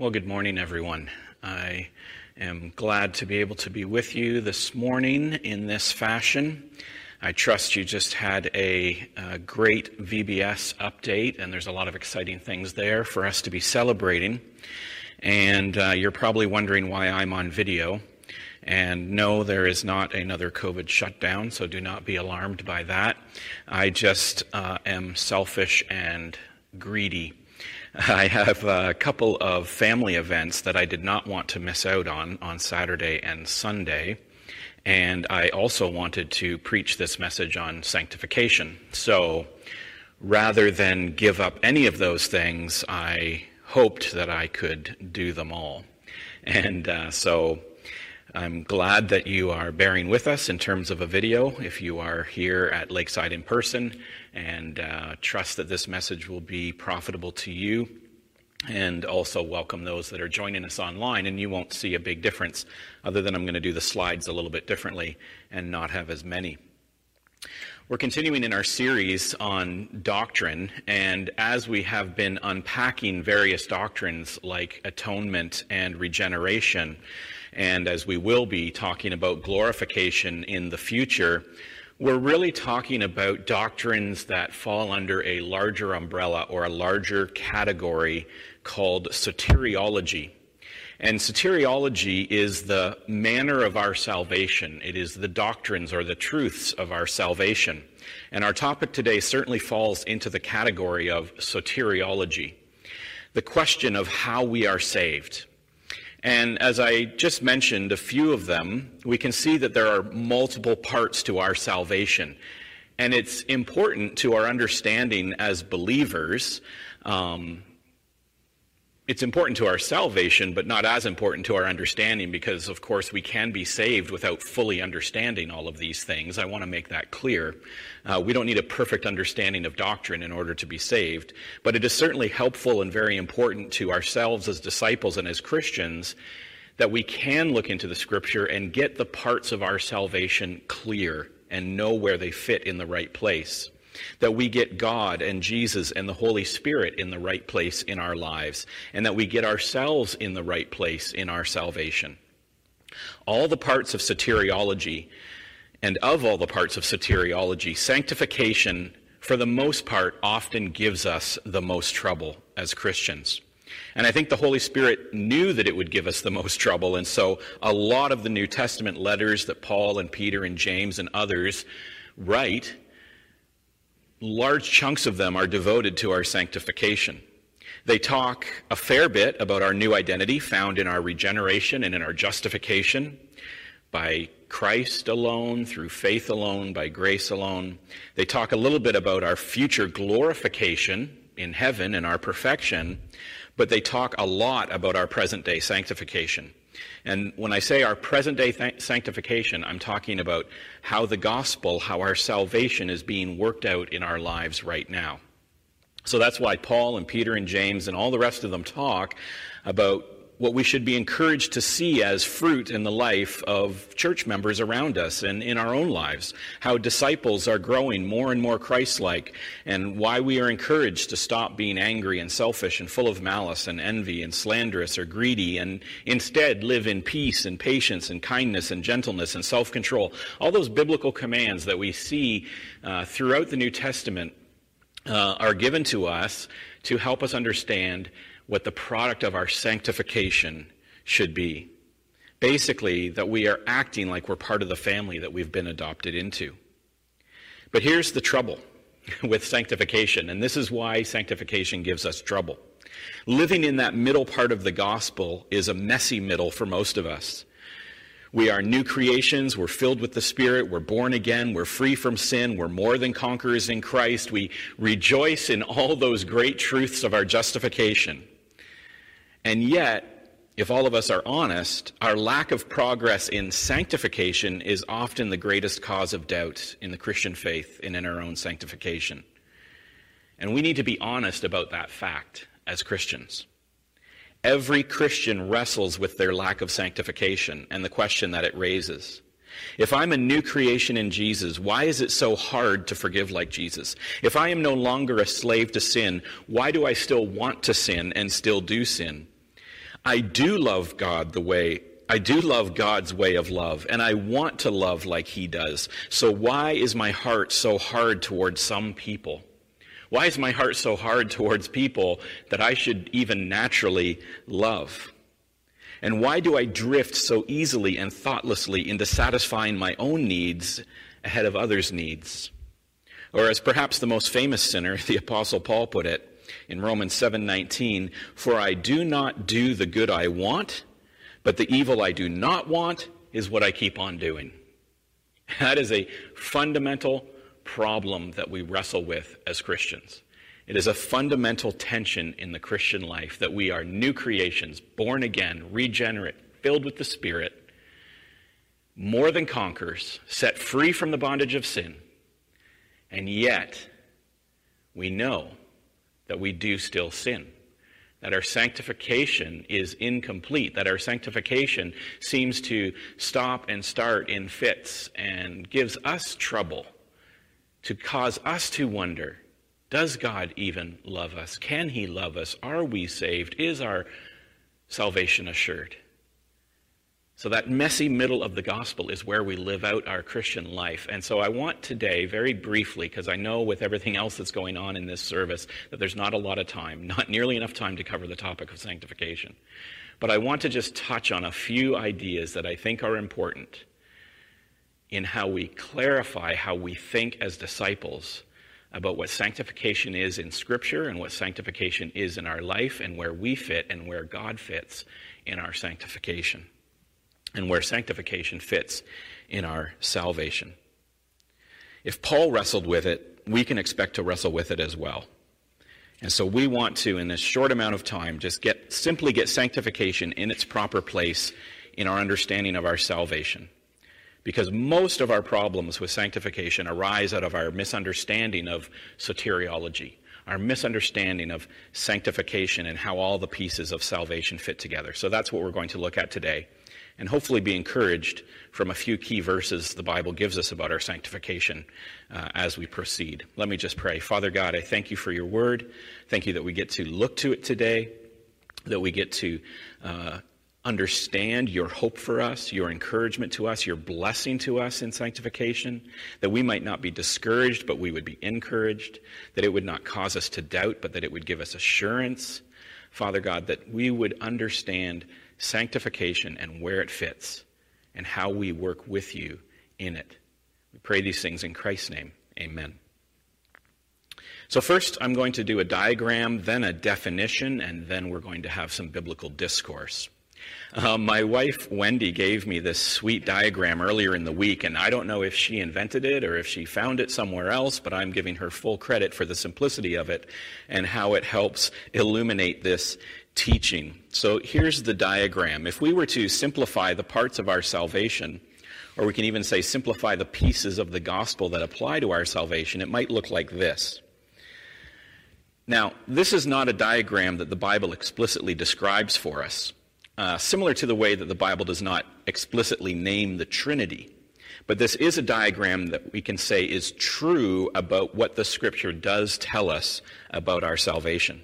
Well, good morning, everyone. I am glad to be able to be with you this morning in this fashion. I trust you just had a, a, great VBS update, and there's a lot of exciting things there for us to be celebrating. And uh, you're probably wondering why I'm on video. And no, there is not another COVID shutdown, so do not be alarmed by that. I just uh, am selfish and greedy I have a couple of family events that I did not want to miss out on on Saturday and Sunday. And I also wanted to preach this message on sanctification. So rather than give up any of those things, I hoped that I could do them all. And uh, so I'm glad that you are bearing with us in terms of a video if you are here at Lakeside in person, and uh, trust that this message will be profitable to you. And also welcome those that are joining us online, and you won't see a big difference, other than I'm going to do the slides a little bit differently and not have as many. We're continuing in our series on doctrine, and as we have been unpacking various doctrines like atonement and regeneration, and as we will be talking about glorification in the future, we're really talking about doctrines that fall under a larger umbrella or a larger category called soteriology. And soteriology is the manner of our salvation. It is the doctrines or the truths of our salvation. And our topic today certainly falls into the category of soteriology. The question of how we are saved. And as I just mentioned, a few of them, we can see that there are multiple parts to our salvation. And it's important to our understanding as believers. Um, it's important to our salvation, but not as important to our understanding because, of course, we can be saved without fully understanding all of these things. I want to make that clear. Uh, we don't need a perfect understanding of doctrine in order to be saved, but it is certainly helpful and very important to ourselves as disciples and as Christians that we can look into the scripture and get the parts of our salvation clear and know where they fit in the right place that we get God and Jesus and the Holy Spirit in the right place in our lives, and that we get ourselves in the right place in our salvation. All the parts of soteriology, and of all the parts of soteriology, sanctification, for the most part, often gives us the most trouble as Christians. And I think the Holy Spirit knew that it would give us the most trouble. And so a lot of the New Testament letters that Paul and Peter and James and others write large chunks of them are devoted to our sanctification. They talk a fair bit about our new identity found in our regeneration and in our justification by Christ alone, through faith alone, by grace alone. They talk a little bit about our future glorification in heaven and our perfection, but they talk a lot about our present day sanctification. And when I say our present day th- sanctification, I'm talking about how the gospel, how our salvation is being worked out in our lives right now. So that's why Paul and Peter and James and all the rest of them talk about what we should be encouraged to see as fruit in the life of church members around us and in our own lives. How disciples are growing more and more Christ like, and why we are encouraged to stop being angry and selfish and full of malice and envy and slanderous or greedy, and instead live in peace and patience and kindness and gentleness and self control. All those biblical commands that we see uh, throughout the New Testament uh, are given to us to help us understand what the product of our sanctification should be. Basically, that we are acting like we're part of the family that we've been adopted into. But here's the trouble with sanctification, and this is why sanctification gives us trouble. Living in that middle part of the gospel is a messy middle for most of us. We are new creations. We're filled with the Spirit. We're born again. We're free from sin. We're more than conquerors in Christ. We rejoice in all those great truths of our justification. And yet, if all of us are honest, our lack of progress in sanctification is often the greatest cause of doubt in the Christian faith and in our own sanctification. And we need to be honest about that fact as Christians. Every Christian wrestles with their lack of sanctification and the question that it raises. If I'm a new creation in Jesus, why is it so hard to forgive like Jesus? If I am no longer a slave to sin, why do I still want to sin and still do sin? I do love God the way I do love God's way of love, and I want to love like He does. So why is my heart so hard towards some people? Why is my heart so hard towards people that I should even naturally love? And why do I drift so easily and thoughtlessly into satisfying my own needs ahead of others' needs? Or as perhaps the most famous sinner, the apostle Paul put it in Romans 7:19, "For I do not do the good I want, but the evil I do not want is what I keep on doing." That is a fundamental problem that we wrestle with as Christians. It is a fundamental tension in the Christian life that we are new creations, born again, regenerate, filled with the Spirit, more than conquerors, set free from the bondage of sin. And yet, we know that we do still sin. That our sanctification is incomplete, that our sanctification seems to stop and start in fits and gives us trouble, to cause us to wonder does God even love us? Can He love us? Are we saved? Is our salvation assured? So, that messy middle of the gospel is where we live out our Christian life. And so, I want today, very briefly, because I know with everything else that's going on in this service, that there's not a lot of time, not nearly enough time to cover the topic of sanctification. But I want to just touch on a few ideas that I think are important in how we clarify how we think as disciples about what sanctification is in Scripture and what sanctification is in our life and where we fit and where God fits in our sanctification and where sanctification fits in our salvation. If Paul wrestled with it, we can expect to wrestle with it as well. And so we want to, in this short amount of time, just get simply get sanctification in its proper place in our understanding of our salvation. Because most of our problems with sanctification arise out of our misunderstanding of soteriology, our misunderstanding of sanctification and how all the pieces of salvation fit together. So that's what we're going to look at today, and hopefully be encouraged from a few key verses the Bible gives us about our sanctification uh, as we proceed. Let me just pray. Father God, I thank you for your word. Thank you that we get to look to it today, that we get to. Uh, understand your hope for us, your encouragement to us, your blessing to us in sanctification, that we might not be discouraged, but we would be encouraged, that it would not cause us to doubt, but that it would give us assurance. Father God, that we would understand sanctification and where it fits and how we work with you in it. We pray these things in Christ's name. Amen. So, first, I'm going to do a diagram, then a definition, and then we're going to have some biblical discourse. Um, my wife, Wendy, gave me this sweet diagram earlier in the week, and I don't know if she invented it or if she found it somewhere else, but I'm giving her full credit for the simplicity of it and how it helps illuminate this teaching. So here's the diagram. If we were to simplify the parts of our salvation, or we can even say simplify the pieces of the gospel that apply to our salvation, it might look like this. Now, this is not a diagram that the Bible explicitly describes for us. Uh, similar to the way that the Bible does not explicitly name the Trinity. But this is a diagram that we can say is true about what the Scripture does tell us about our salvation.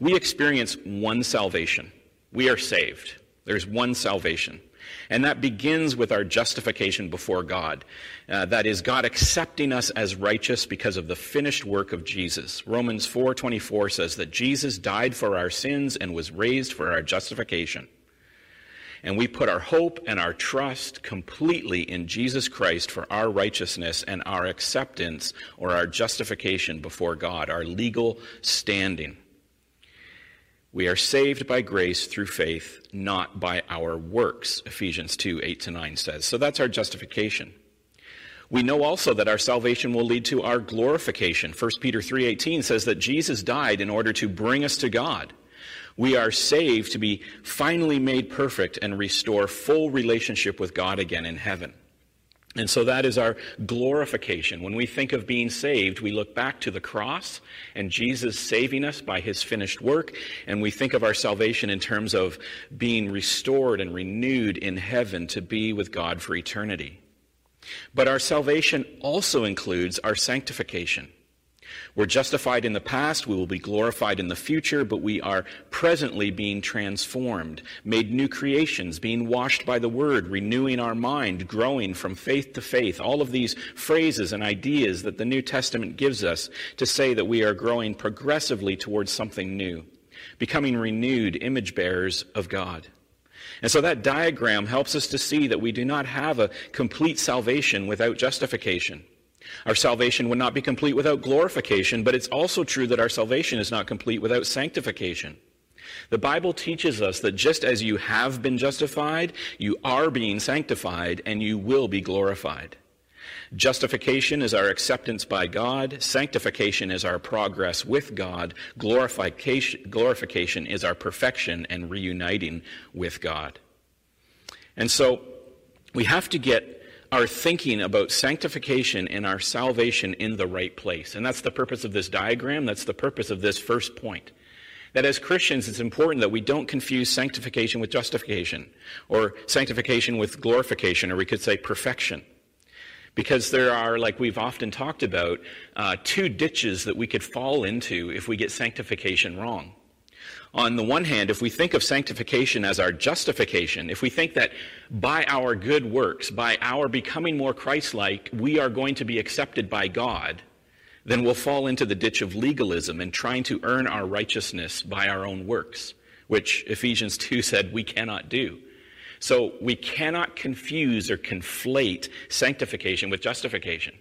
We experience one salvation. We are saved. There's one salvation. And that begins with our justification before God. Uh, that is God accepting us as righteous because of the finished work of Jesus. Romans 4:24 says that Jesus died for our sins and was raised for our justification. And we put our hope and our trust completely in Jesus Christ for our righteousness and our acceptance or our justification before God, our legal standing. We are saved by grace through faith, not by our works, Ephesians 2 8 to 9 says. So that's our justification. We know also that our salvation will lead to our glorification. 1 Peter 3:18 says that Jesus died in order to bring us to God. We are saved to be finally made perfect and restore full relationship with God again in heaven. And so that is our glorification. When we think of being saved, we look back to the cross and Jesus saving us by his finished work, and we think of our salvation in terms of being restored and renewed in heaven to be with God for eternity. But our salvation also includes our sanctification. We're justified in the past, we will be glorified in the future, but we are presently being transformed, made new creations, being washed by the word, renewing our mind, growing from faith to faith. All of these phrases and ideas that the New Testament gives us to say that we are growing progressively towards something new, becoming renewed image bearers of God. And so that diagram helps us to see that we do not have a complete salvation without justification. Our salvation would not be complete without glorification, but it's also true that our salvation is not complete without sanctification. The Bible teaches us that just as you have been justified, you are being sanctified and you will be glorified. Justification is our acceptance by God. Sanctification is our progress with God. Glorification, glorification is our perfection and reuniting with God. And so we have to get our thinking about sanctification and our salvation in the right place. And that's the purpose of this diagram. That's the purpose of this first point. That as Christians, it's important that we don't confuse sanctification with justification, or sanctification with glorification, or we could say perfection. Because there are, like we've often talked about, uh, two ditches that we could fall into if we get sanctification wrong on the one hand, if we think of sanctification as our justification, if we think that by our good works, by our becoming more Christ like, we are going to be accepted by God, then we'll fall into the ditch of legalism and trying to earn our righteousness by our own works, which Ephesians 2 said we cannot do. So we cannot confuse or conflate sanctification with justification.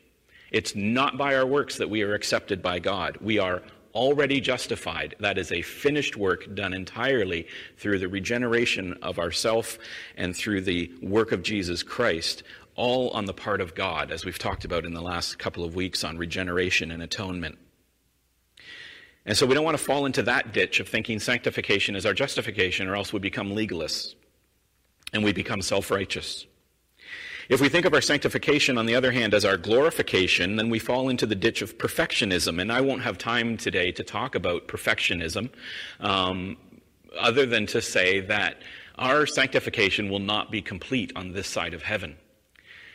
It's not by our works that we are accepted by God. We are already justified. That is a finished work done entirely through the regeneration of ourself and through the work of Jesus Christ, all on the part of God, as we've talked about in the last couple of weeks on regeneration and atonement. And so we don't want to fall into that ditch of thinking sanctification is our justification, or else we become legalists and we become self righteous. If we think of our sanctification, on the other hand, as our glorification, then we fall into the ditch of perfectionism. And I won't have time today to talk about perfectionism, um, other than to say that our sanctification will not be complete on this side of heaven.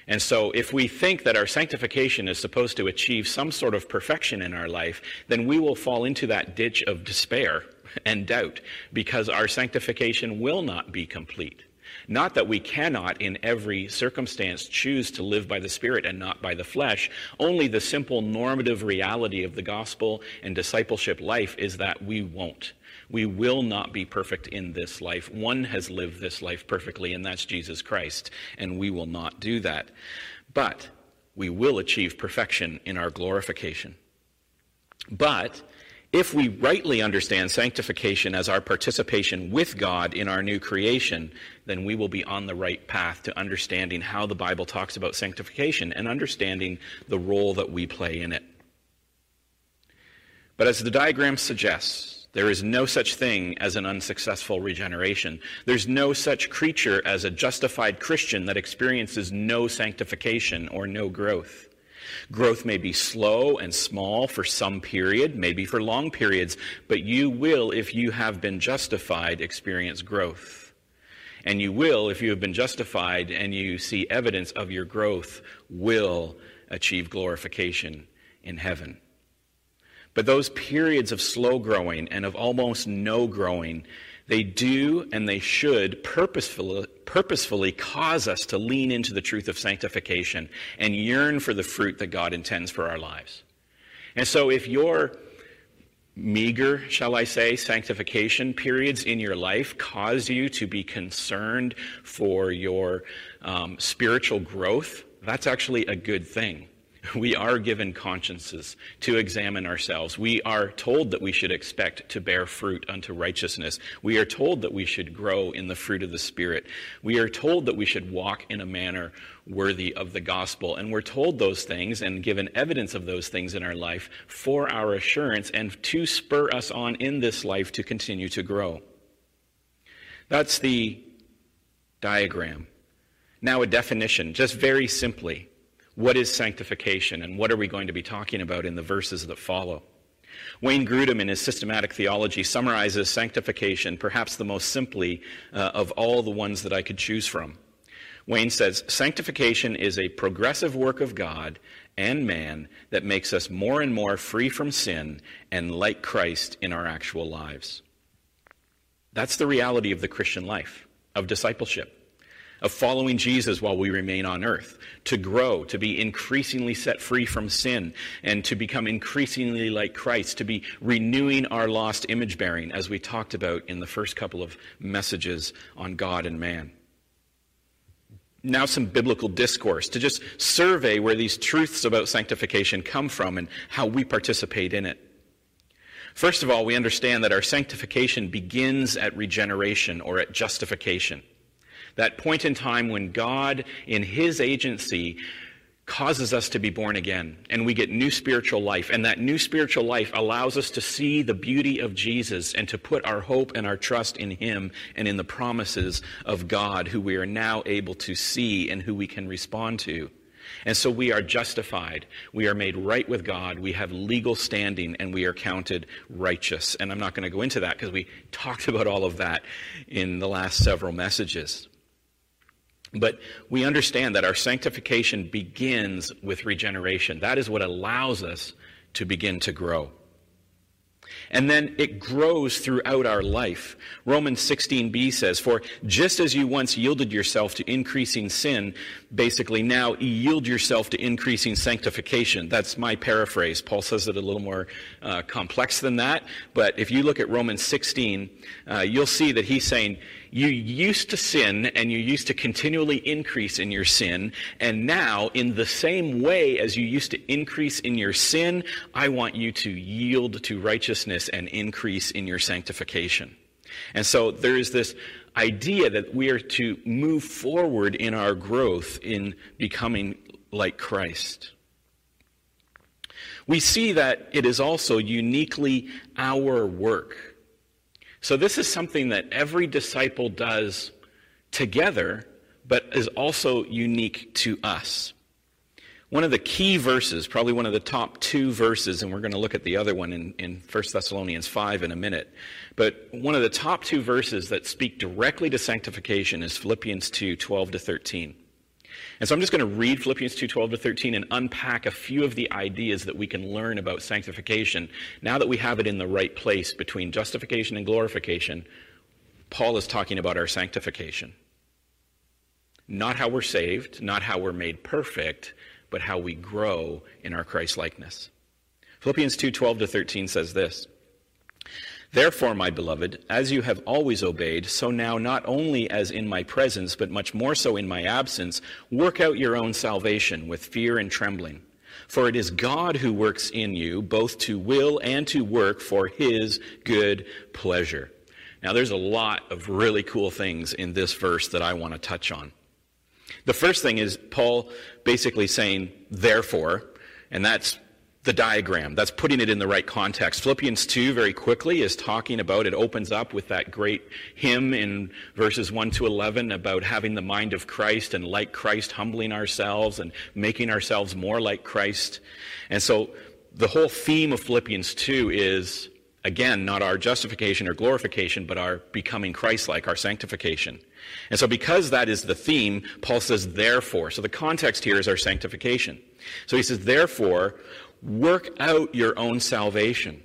And so, if we think that our sanctification is supposed to achieve some sort of perfection in our life, then we will fall into that ditch of despair and doubt because our sanctification will not be complete. Not that we cannot, in every circumstance, choose to live by the Spirit and not by the flesh. Only the simple normative reality of the gospel and discipleship life is that we won't. We will not be perfect in this life. One has lived this life perfectly, and that's Jesus Christ, and we will not do that. But we will achieve perfection in our glorification. But if we rightly understand sanctification as our participation with God in our new creation, then we will be on the right path to understanding how the Bible talks about sanctification and understanding the role that we play in it. But as the diagram suggests, there is no such thing as an unsuccessful regeneration. There's no such creature as a justified Christian that experiences no sanctification or no growth. Growth may be slow and small for some period, maybe for long periods, but you will, if you have been justified, experience growth. And you will, if you have been justified and you see evidence of your growth, will achieve glorification in heaven. But those periods of slow growing and of almost no growing they do and they should purposefully, purposefully cause us to lean into the truth of sanctification and yearn for the fruit that God intends for our lives. And so if your meager, shall I say, sanctification periods in your life cause you to be concerned for your um, spiritual growth, that's actually a good thing. We are given consciences to examine ourselves. We are told that we should expect to bear fruit unto righteousness. We are told that we should grow in the fruit of the Spirit. We are told that we should walk in a manner worthy of the gospel. And we're told those things and given evidence of those things in our life for our assurance and to spur us on in this life to continue to grow. That's the diagram. Now, a definition, just very simply what is sanctification and what are we going to be talking about in the verses that follow. Wayne Grudem, in his systematic theology, summarizes sanctification perhaps the most simply uh, of all the ones that I could choose from. Wayne says sanctification is a progressive work of God and man that makes us more and more free from sin and like Christ in our actual lives. That's the reality of the Christian life, of discipleship of following Jesus while we remain on earth, to grow, to be increasingly set free from sin, and to become increasingly like Christ, to be renewing our lost image bearing, as we talked about in the first couple of messages on God and man. Now, some biblical discourse to just survey where these truths about sanctification come from and how we participate in it. First of all, we understand that our sanctification begins at regeneration or at justification. That point in time when God, in His agency, causes us to be born again and we get new spiritual life. And that new spiritual life allows us to see the beauty of Jesus and to put our hope and our trust in Him and in the promises of God, who we are now able to see and who we can respond to. And so we are justified. We are made right with God. We have legal standing and we are counted righteous. And I'm not going to go into that because we talked about all of that in the last several messages. But we understand that our sanctification begins with regeneration. That is what allows us to begin to grow. And then it grows throughout our life. Romans 16b says, For just as you once yielded yourself to increasing sin, basically now yield yourself to increasing sanctification. That's my paraphrase. Paul says it a little more uh, complex than that. But if you look at Romans 16, uh, you'll see that he's saying, you used to sin and you used to continually increase in your sin. And now, in the same way as you used to increase in your sin, I want you to yield to righteousness and increase in your sanctification. And so there is this idea that we are to move forward in our growth in becoming like Christ. We see that it is also uniquely our work so this is something that every disciple does together, but is also unique to us. One of the key verses, probably one of the top two verses, and we're going to look at the other one in, in 1 Thessalonians 5 in a minute, but one of the top two verses that speak directly to sanctification is Philippians 2 12 to 13. And so I'm just going to read Philippians 2:12 to 13 and unpack a few of the ideas that we can learn about sanctification now that we have it in the right place between justification and glorification. Paul is talking about our sanctification. Not how we're saved, not how we're made perfect, but how we grow in our Christ likeness. Philippians 2:12 to 13 says this. Therefore, my beloved, as you have always obeyed, so now not only as in my presence, but much more so in my absence, work out your own salvation with fear and trembling. For it is God who works in you, both to will and to work for his good pleasure. Now, there's a lot of really cool things in this verse that I want to touch on. The first thing is Paul basically saying, therefore, and that's the diagram. That's putting it in the right context. Philippians 2 very quickly is talking about, it opens up with that great hymn in verses 1 to 11 about having the mind of Christ and like Christ, humbling ourselves and making ourselves more like Christ. And so the whole theme of Philippians 2 is, again, not our justification or glorification, but our becoming Christ-like, our sanctification. And so because that is the theme, Paul says, therefore. So the context here is our sanctification. So he says, therefore, work out your own salvation.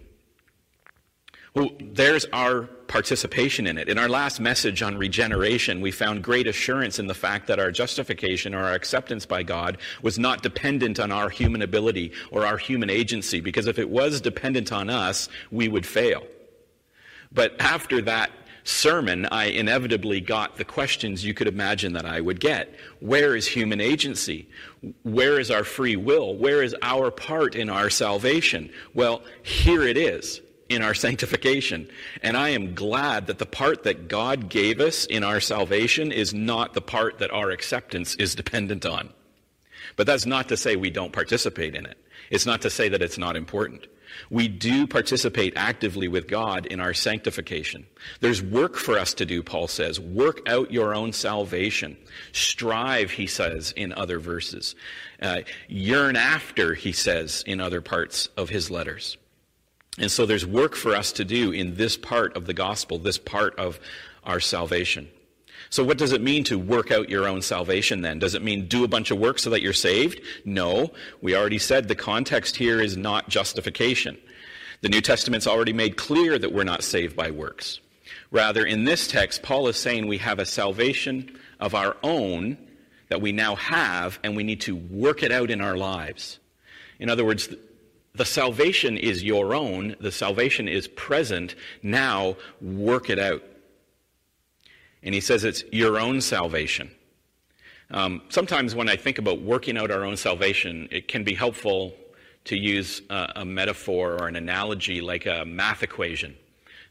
Well, there's our participation in it. In our last message on regeneration, we found great assurance in the fact that our justification or our acceptance by God was not dependent on our human ability or our human agency, because if it was dependent on us, we would fail. But after that sermon, I inevitably got the questions you could imagine that I would get. Where is human agency? Where is our free will? Where is our part in our salvation? Well, here it is in our sanctification. And I am glad that the part that God gave us in our salvation is not the part that our acceptance is dependent on. But that's not to say we don't participate in it. It's not to say that it's not important. We do participate actively with God in our sanctification. There's work for us to do, Paul says. Work out your own salvation. Strive, he says in other verses. Uh, yearn after, he says in other parts of his letters. And so there's work for us to do in this part of the gospel, this part of our salvation. So, what does it mean to work out your own salvation then? Does it mean do a bunch of work so that you're saved? No. We already said the context here is not justification. The New Testament's already made clear that we're not saved by works. Rather, in this text, Paul is saying we have a salvation of our own that we now have, and we need to work it out in our lives. In other words, the salvation is your own, the salvation is present. Now, work it out. And he says it's your own salvation. Um, sometimes when I think about working out our own salvation, it can be helpful to use a, a metaphor or an analogy like a math equation.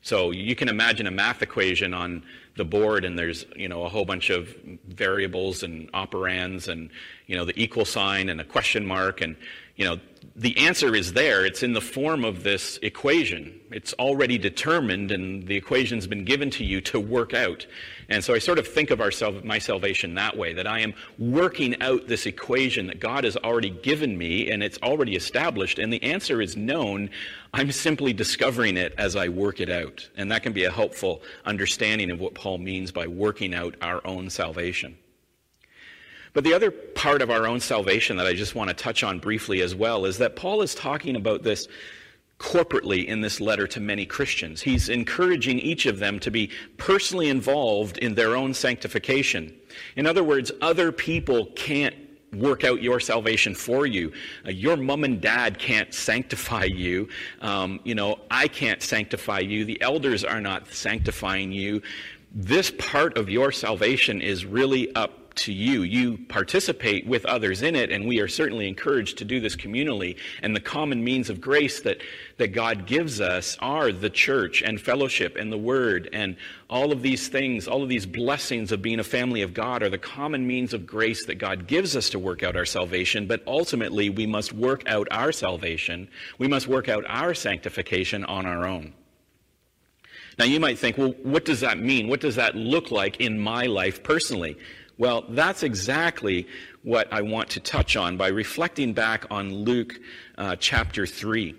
So you can imagine a math equation on the board, and there's you know a whole bunch of variables and operands, and you know the equal sign and a question mark, and you know the answer is there. It's in the form of this equation. It's already determined, and the equation's been given to you to work out. And so I sort of think of our, my salvation that way that I am working out this equation that God has already given me, and it's already established, and the answer is known. I'm simply discovering it as I work it out. And that can be a helpful understanding of what Paul means by working out our own salvation. But the other part of our own salvation that I just want to touch on briefly as well is that Paul is talking about this corporately in this letter to many Christians. He's encouraging each of them to be personally involved in their own sanctification. In other words, other people can't work out your salvation for you. Uh, your mom and dad can't sanctify you. Um, you know, I can't sanctify you. The elders are not sanctifying you. This part of your salvation is really up to you. You participate with others in it, and we are certainly encouraged to do this communally. And the common means of grace that, that God gives us are the church and fellowship and the word and all of these things, all of these blessings of being a family of God are the common means of grace that God gives us to work out our salvation. But ultimately, we must work out our salvation. We must work out our sanctification on our own. Now, you might think, well, what does that mean? What does that look like in my life personally? Well, that's exactly what I want to touch on by reflecting back on Luke uh, chapter 3.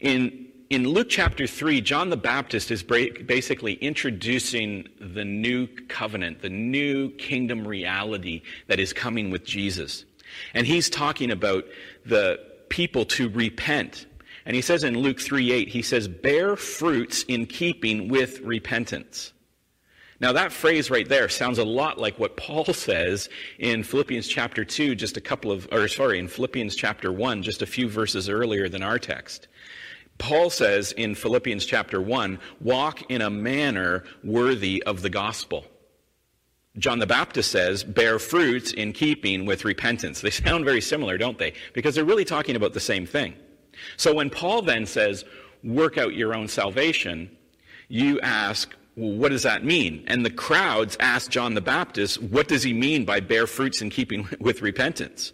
In, in Luke chapter 3, John the Baptist is basically introducing the new covenant, the new kingdom reality that is coming with Jesus. And he's talking about the people to repent. And he says in Luke 3 8, he says, bear fruits in keeping with repentance. Now, that phrase right there sounds a lot like what Paul says in Philippians chapter 2, just a couple of, or sorry, in Philippians chapter 1, just a few verses earlier than our text. Paul says in Philippians chapter 1, walk in a manner worthy of the gospel. John the Baptist says, bear fruits in keeping with repentance. They sound very similar, don't they? Because they're really talking about the same thing. So when Paul then says, work out your own salvation, you ask, what does that mean? And the crowds asked John the Baptist, what does he mean by bear fruits in keeping with repentance?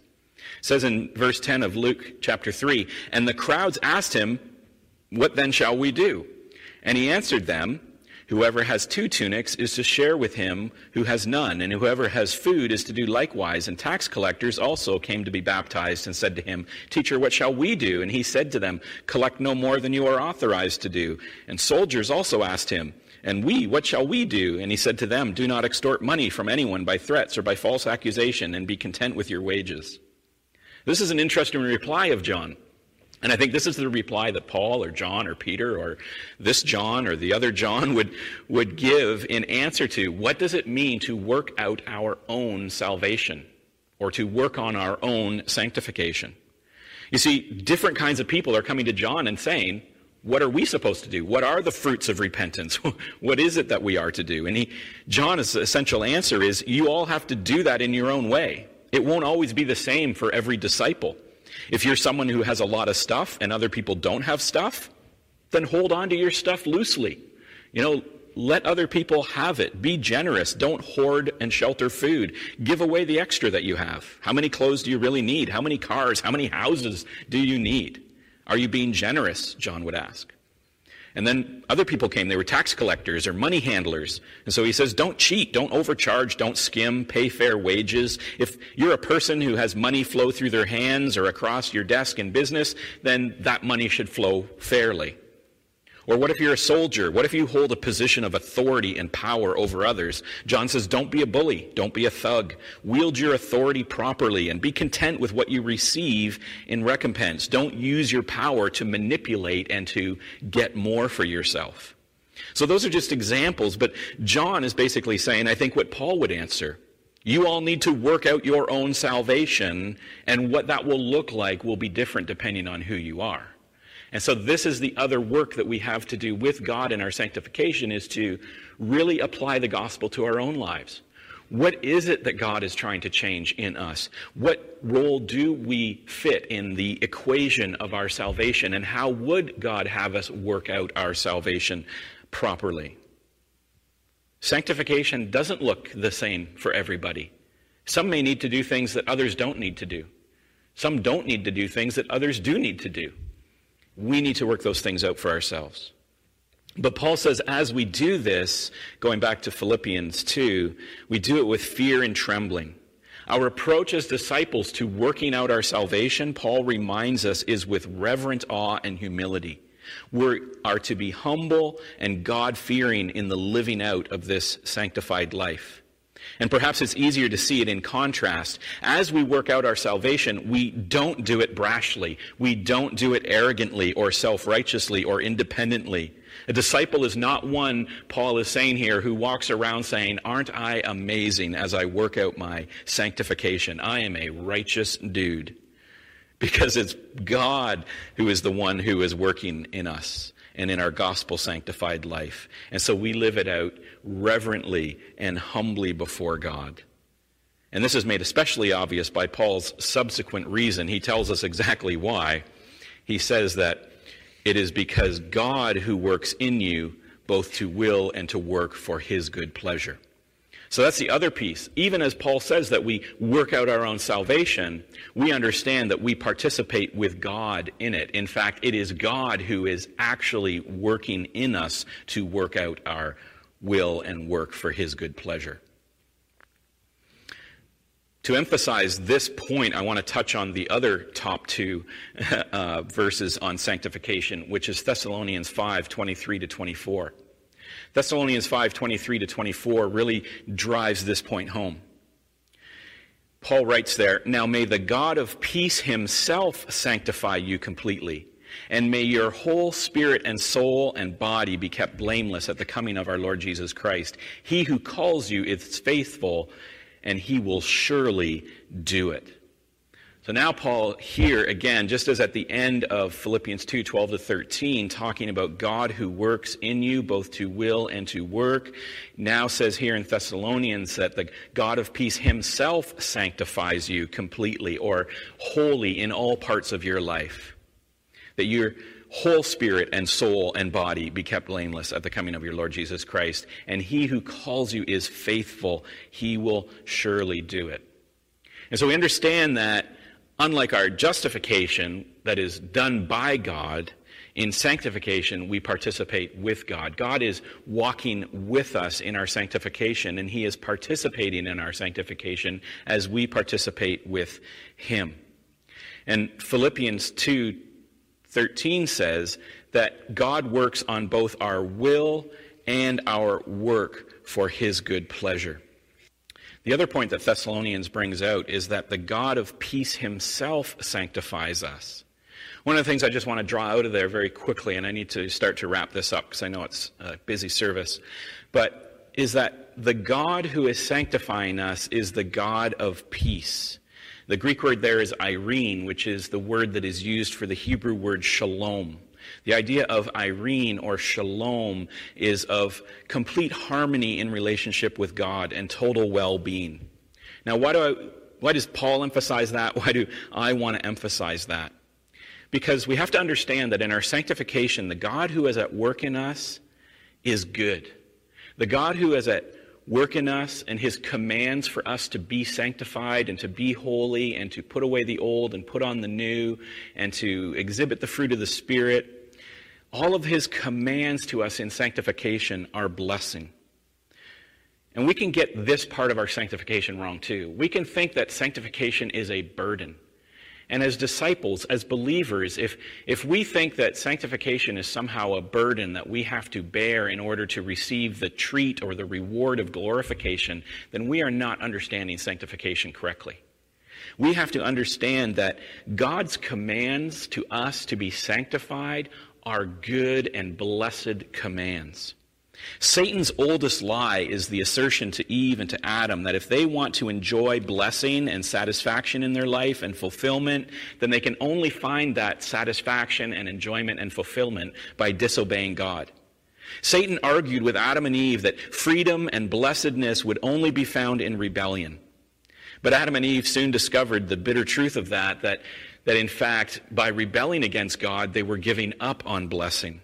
It says in verse 10 of Luke chapter 3, and the crowds asked him, what then shall we do? And he answered them, Whoever has two tunics is to share with him who has none, and whoever has food is to do likewise. And tax collectors also came to be baptized and said to him, Teacher, what shall we do? And he said to them, Collect no more than you are authorized to do. And soldiers also asked him, and we, what shall we do? And he said to them, Do not extort money from anyone by threats or by false accusation, and be content with your wages. This is an interesting reply of John. And I think this is the reply that Paul or John or Peter or this John or the other John would, would give in answer to what does it mean to work out our own salvation or to work on our own sanctification? You see, different kinds of people are coming to John and saying, what are we supposed to do? What are the fruits of repentance? what is it that we are to do? And he, John's essential answer is you all have to do that in your own way. It won't always be the same for every disciple. If you're someone who has a lot of stuff and other people don't have stuff, then hold on to your stuff loosely. You know, let other people have it. Be generous. Don't hoard and shelter food. Give away the extra that you have. How many clothes do you really need? How many cars? How many houses do you need? Are you being generous? John would ask. And then other people came. They were tax collectors or money handlers. And so he says, don't cheat, don't overcharge, don't skim, pay fair wages. If you're a person who has money flow through their hands or across your desk in business, then that money should flow fairly. Or what if you're a soldier? What if you hold a position of authority and power over others? John says, don't be a bully. Don't be a thug. Wield your authority properly and be content with what you receive in recompense. Don't use your power to manipulate and to get more for yourself. So those are just examples, but John is basically saying, I think what Paul would answer. You all need to work out your own salvation, and what that will look like will be different depending on who you are. And so this is the other work that we have to do with God in our sanctification is to really apply the gospel to our own lives. What is it that God is trying to change in us? What role do we fit in the equation of our salvation? And how would God have us work out our salvation properly? Sanctification doesn't look the same for everybody. Some may need to do things that others don't need to do. Some don't need to do things that others do need to do. We need to work those things out for ourselves. But Paul says, as we do this, going back to Philippians 2, we do it with fear and trembling. Our approach as disciples to working out our salvation, Paul reminds us, is with reverent awe and humility. We are to be humble and God fearing in the living out of this sanctified life. And perhaps it's easier to see it in contrast. As we work out our salvation, we don't do it brashly. We don't do it arrogantly or self-righteously or independently. A disciple is not one, Paul is saying here, who walks around saying, Aren't I amazing as I work out my sanctification? I am a righteous dude. Because it's God who is the one who is working in us and in our gospel sanctified life. And so we live it out reverently and humbly before God. And this is made especially obvious by Paul's subsequent reason. He tells us exactly why. He says that it is because God who works in you both to will and to work for his good pleasure. So that's the other piece. Even as Paul says that we work out our own salvation, we understand that we participate with God in it. In fact, it is God who is actually working in us to work out our will and work for his good pleasure. To emphasize this point, I want to touch on the other top two uh, verses on sanctification, which is Thessalonians 5 23 to 24. Thessalonians 5 23 to 24 really drives this point home. Paul writes there, Now may the God of peace himself sanctify you completely, and may your whole spirit and soul and body be kept blameless at the coming of our Lord Jesus Christ. He who calls you is faithful, and he will surely do it. So now Paul here again, just as at the end of Philippians 2, 12 to 13, talking about God who works in you both to will and to work, now says here in Thessalonians that the God of peace himself sanctifies you completely or wholly in all parts of your life. That your whole spirit and soul and body be kept blameless at the coming of your Lord Jesus Christ. And he who calls you is faithful. He will surely do it. And so we understand that Unlike our justification that is done by God, in sanctification, we participate with God. God is walking with us in our sanctification, and He is participating in our sanctification as we participate with Him. And Philippians 2 13 says that God works on both our will and our work for His good pleasure. The other point that Thessalonians brings out is that the God of peace himself sanctifies us. One of the things I just want to draw out of there very quickly, and I need to start to wrap this up because I know it's a busy service, but is that the God who is sanctifying us is the God of peace. The Greek word there is eirene, which is the word that is used for the Hebrew word shalom. The idea of eirene or shalom is of complete harmony in relationship with God and total well being. Now, why, do I, why does Paul emphasize that? Why do I want to emphasize that? Because we have to understand that in our sanctification, the God who is at work in us is good. The God who is at work in us and his commands for us to be sanctified and to be holy and to put away the old and put on the new and to exhibit the fruit of the Spirit all of his commands to us in sanctification are blessing. And we can get this part of our sanctification wrong too. We can think that sanctification is a burden. And as disciples, as believers, if, if we think that sanctification is somehow a burden that we have to bear in order to receive the treat or the reward of glorification, then we are not understanding sanctification correctly. We have to understand that God's commands to us to be sanctified are good and blessed commands. Satan's oldest lie is the assertion to Eve and to Adam that if they want to enjoy blessing and satisfaction in their life and fulfillment, then they can only find that satisfaction and enjoyment and fulfillment by disobeying God. Satan argued with Adam and Eve that freedom and blessedness would only be found in rebellion. But Adam and Eve soon discovered the bitter truth of that, that, that in fact, by rebelling against God, they were giving up on blessing.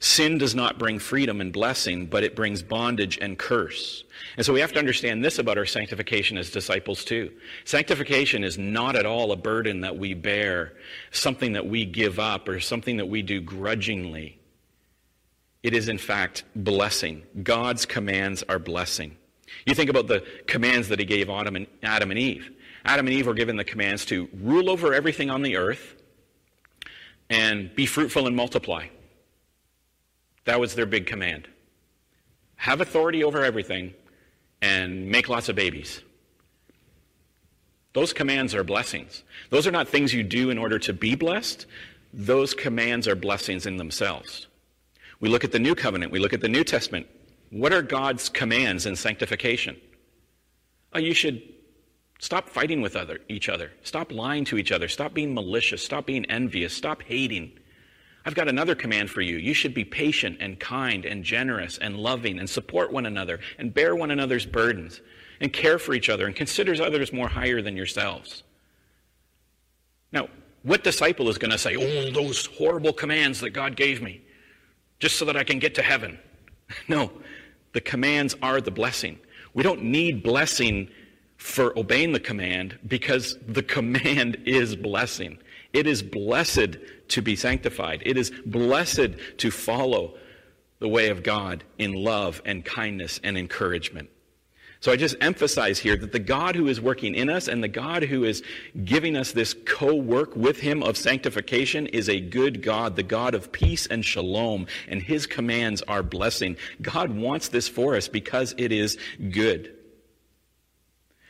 Sin does not bring freedom and blessing, but it brings bondage and curse. And so we have to understand this about our sanctification as disciples too. Sanctification is not at all a burden that we bear, something that we give up, or something that we do grudgingly. It is in fact blessing. God's commands are blessing. You think about the commands that he gave Adam and, Eve. Adam and Eve were given the commands to rule over everything on the earth and be fruitful and multiply. That was their big command. Have authority over everything and make lots of babies. Those commands are blessings. Those are not things you do in order to be blessed. Those commands are blessings in themselves. We look at the New Covenant, we look at the New Testament. What are God's commands in sanctification? Oh, you should stop fighting with other, each other. Stop lying to each other. Stop being malicious. Stop being envious. Stop hating. I've got another command for you. You should be patient and kind and generous and loving and support one another and bear one another's burdens and care for each other and consider others more higher than yourselves. Now, what disciple is going to say, Oh, those horrible commands that God gave me just so that I can get to heaven? No, the commands are the blessing. We don't need blessing for obeying the command because the command is blessing. It is blessed to be sanctified. It is blessed to follow the way of God in love and kindness and encouragement. So I just emphasize here that the God who is working in us and the God who is giving us this co work with Him of sanctification is a good God, the God of peace and shalom, and His commands are blessing. God wants this for us because it is good.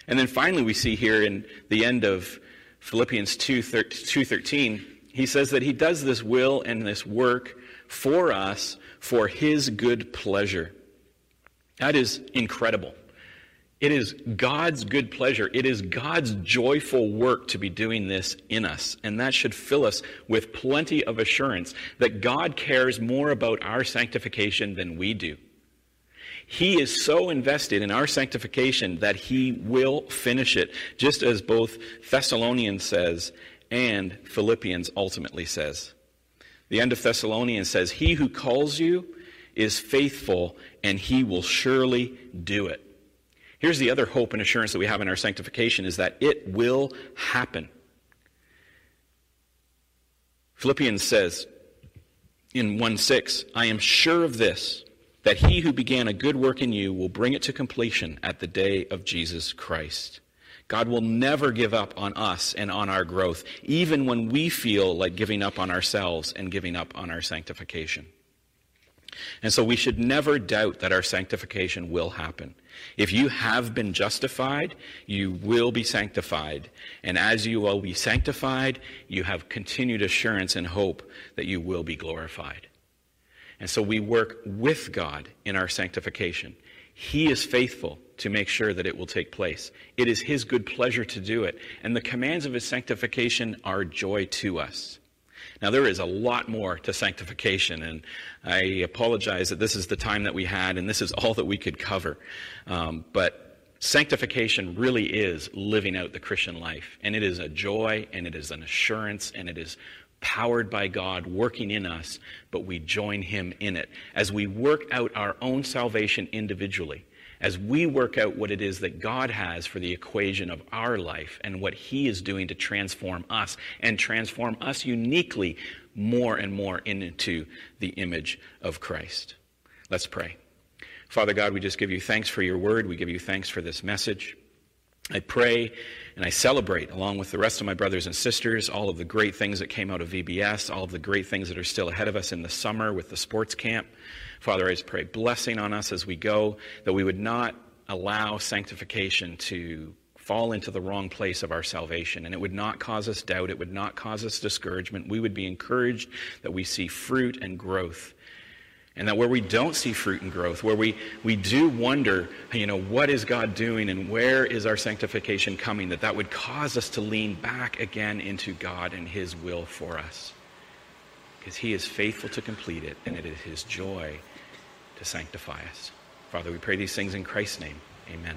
And then finally, we see here in the end of Philippians 2 2:13, he says that he does this will and this work for us for his good pleasure. That is incredible. It is God's good pleasure. It is God's joyful work to be doing this in us. And that should fill us with plenty of assurance that God cares more about our sanctification than we do. He is so invested in our sanctification that he will finish it, just as both Thessalonians says and Philippians ultimately says. The end of Thessalonians says, He who calls you is faithful, and he will surely do it. Here's the other hope and assurance that we have in our sanctification is that it will happen. Philippians says in 1 6, I am sure of this that he who began a good work in you will bring it to completion at the day of Jesus Christ. God will never give up on us and on our growth, even when we feel like giving up on ourselves and giving up on our sanctification. And so we should never doubt that our sanctification will happen. If you have been justified, you will be sanctified. And as you will be sanctified, you have continued assurance and hope that you will be glorified. And so we work with God in our sanctification. He is faithful to make sure that it will take place. It is His good pleasure to do it. And the commands of His sanctification are joy to us. Now, there is a lot more to sanctification, and I apologize that this is the time that we had, and this is all that we could cover. Um, but sanctification really is living out the Christian life, and it is a joy, and it is an assurance, and it is powered by God working in us, but we join Him in it. As we work out our own salvation individually, as we work out what it is that God has for the equation of our life and what He is doing to transform us and transform us uniquely more and more into the image of Christ. Let's pray. Father God, we just give you thanks for your word. We give you thanks for this message. I pray and I celebrate, along with the rest of my brothers and sisters, all of the great things that came out of VBS, all of the great things that are still ahead of us in the summer with the sports camp. Father, I just pray blessing on us as we go, that we would not allow sanctification to fall into the wrong place of our salvation. And it would not cause us doubt. It would not cause us discouragement. We would be encouraged that we see fruit and growth and that where we don't see fruit and growth, where we, we do wonder, you know, what is God doing and where is our sanctification coming, that that would cause us to lean back again into God and His will for us. Because He is faithful to complete it, and it is His joy to sanctify us. Father, we pray these things in Christ's name. Amen.